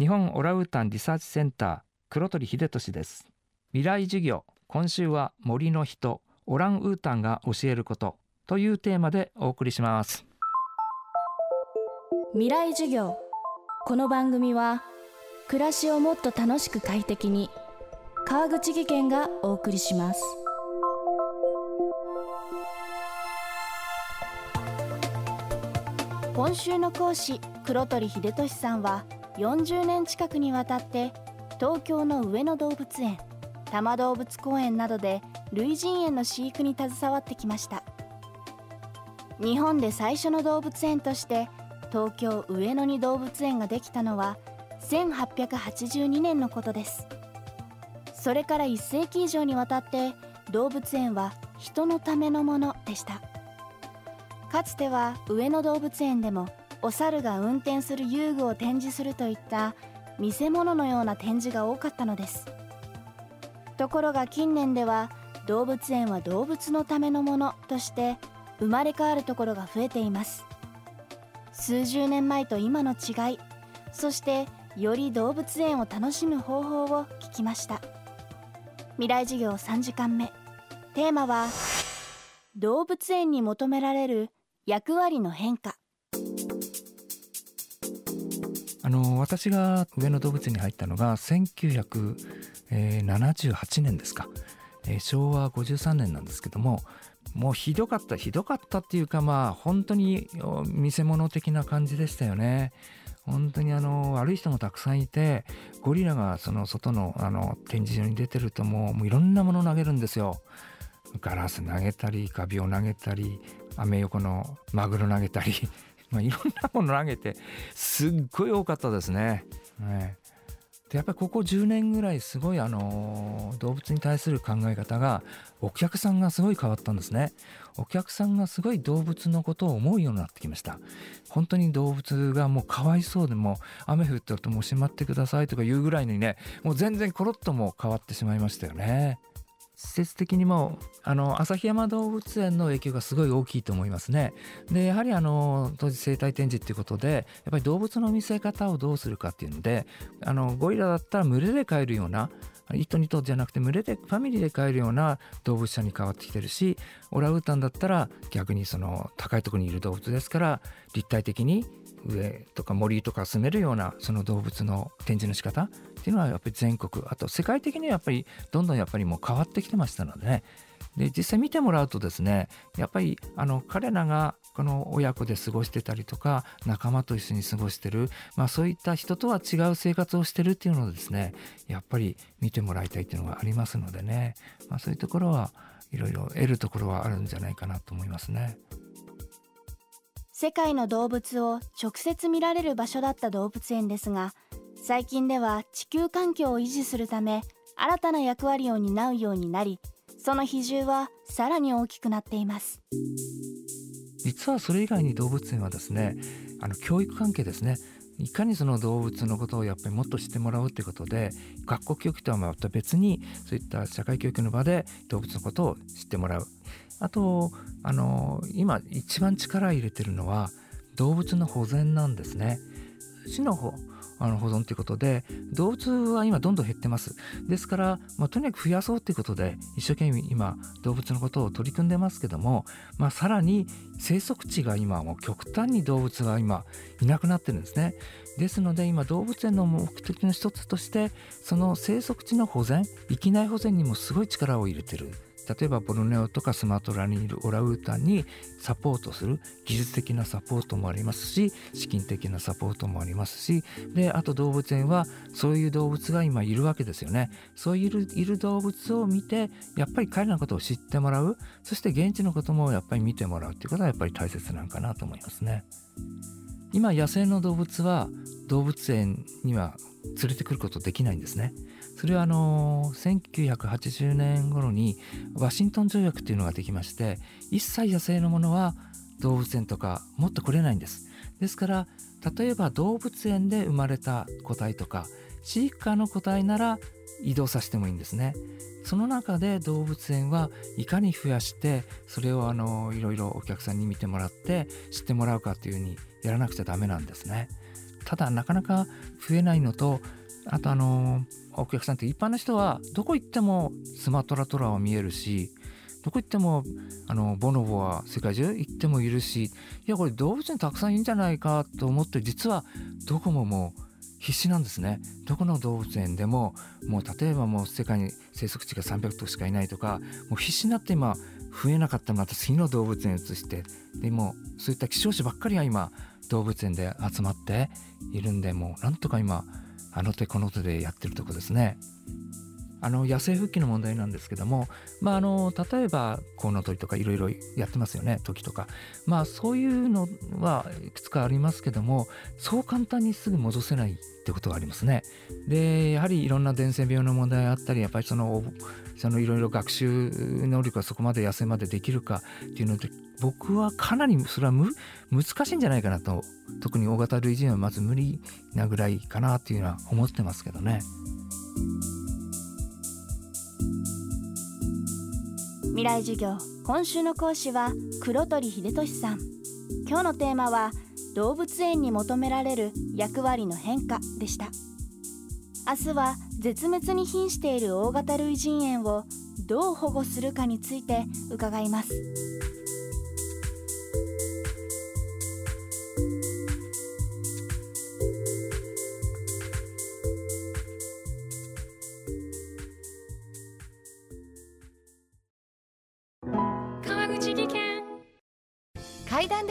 日本オランウータンリサーチセンター黒鳥秀俊です。未来授業今週は森の人オランウータンが教えることというテーマでお送りします。未来授業この番組は暮らしをもっと楽しく快適に川口義賢がお送りします。今週の講師黒鳥秀俊さんは40年近くにわたって東京の上野動物園多摩動物公園などで類人猿の飼育に携わってきました。日本で最初の動物園として東京上野に動物園ができたのは1882年のことです。それから1世紀以上にわたって動物園は人のためのものでした。かつては上野動物園でもお猿が運転する遊具を展示するといった見せ物のような展示が多かったのです。ところが近年では動物園は動物のためのものとして生まれ変わるところが増えています。数十年前と今の違いそしてより動物園を楽しむ方法を聞きました。未来授業3時間目。テーマは動物園に求められる役割の変化。あの私が上野動物園に入ったのが1978年ですか、えー、昭和53年なんですけどももうひどかったひどかったっていうかまあ本当に見せ物的な感じでしたよね。本当にあの悪い人もたくさんいてゴリラがその外のあの展示場に出てるともうもういろんなもの投げるんですよ。ガラス投げたりカビを投げたりアメ横のマグロ投げたりまあ、いろんなもの投げてすっごい多かったですね。ねでやっぱりここ10年ぐらいすごいあの動物に対する考え方がお客さんがすごい変わったんですね。お客さんがすごい動物のことを思うようになってきました。本当に動物がもうかわいそうでも雨降ってるともうしまってくださいとか言うぐらいにねもう全然コロッとも変わってしまいましたよね。施設的にもあの旭山動物園の影響がすごい大きいと思いますね。でやはりあの当時生態展示っていうことでやっぱり動物の見せ方をどうするかっていうのであのゴリラだったら群れで飼えるような1頭2頭じゃなくて群れでファミリーで飼えるような動物舎に変わってきてるしオラウータンだったら逆にその高いところにいる動物ですから立体的に上とか森とか住めるようなその動物の展示の仕方っていうのはやっぱり全国あと世界的にはやっぱりどんどんやっぱりもう変わってきてましたのでねで実際見てもらうとですねやっぱりあの彼らがこの親子で過ごしてたりとか仲間と一緒に過ごしてる、まあ、そういった人とは違う生活をしてるっていうのをですねやっぱり見てもらいたいっていうのがありますのでね、まあ、そういうところはいろいろ得るところはあるんじゃないかなと思いますね。世界の動物を直接見られる場所だった動物園ですが最近では地球環境を維持するため新たな役割を担うようになりその比重はさらに大きくなっています。実はそれ以外に動物園はですねあの教育関係ですねいかにその動物のことをやっぱりもっと知ってもらうということで学校教育とはまた別にそういった社会教育の場で動物のことを知ってもらう。あとあの今一番力入れてるのは動物の保全なんですね。市の方あの保存ということで動物は今どんどん減ってます。ですから、まあ、とにかく増やそうということで一生懸命今動物のことを取り組んでますけども、まあ、さらに生息地が今もう極端に動物が今いなくなってるんですね。ですので今動物園の目的の一つとしてその生息地の保全域内保全にもすごい力を入れてる。例えばボルネオとかスマトラにいるオラウータンにサポートする技術的なサポートもありますし資金的なサポートもありますしであと動物園はそういう動物が今いるわけですよね。そういういる動物を見てやっぱり彼らのことを知ってもらう。そして現地のこともやっぱり見てもらうっていうことはやっぱり大切なんかなと思いますね。今野生の動物は動物園には連れてくることできないんですね。それはあの1980年頃にワシントン条約っていうのができまして一切野生のものは動物園とかもっと来れないんです。ですから例えば動物園で生まれた個体とか飼育下の個体なら移動させてもいいんですね。その中で動物園はいかに増やしてそれをあのいろいろお客さんに見てもらって知ってもらうかっていうふうにやらなくちゃダメなんですね。ただなかなか増えないのとあとあのお客さんって一般の人はどこ行ってもスマトラトラは見えるしどこ行ってもあのボノボは世界中行ってもいるしいやこれ動物園たくさんいるんじゃないかと思って実はどこももう必死なんですね。どこの動物園でももう例えばもう世界に生息地が300頭しかいないとかもう必死になって今増えなかったまた次の動物園移してでもそういった希少種ばっかりが今動物園で集まっているんでもうなんとか今あの手この手でやってるとこですね。あの野生復帰の問題なんですけども、まあ、あの例えばコウノトリとかいろいろやってますよね時とかまあそういうのはいくつかありますけどもそう簡単にすぐ戻せないってことがありますね。でやはりいろんな伝染病の問題があったりやっぱりそのそのいろいろ学習能力がそこまで野生までできるかっていうので僕はかなりそれは難しいんじゃないかなと特に大型類人はまず無理なぐらいかなっていうのは思ってますけどね。未来授業今週の講師は黒鳥秀俊さん。今日のテーマは動物園に求められる役割の変化でした。明日は絶滅に瀕している大型類人猿をどう保護するかについて伺います。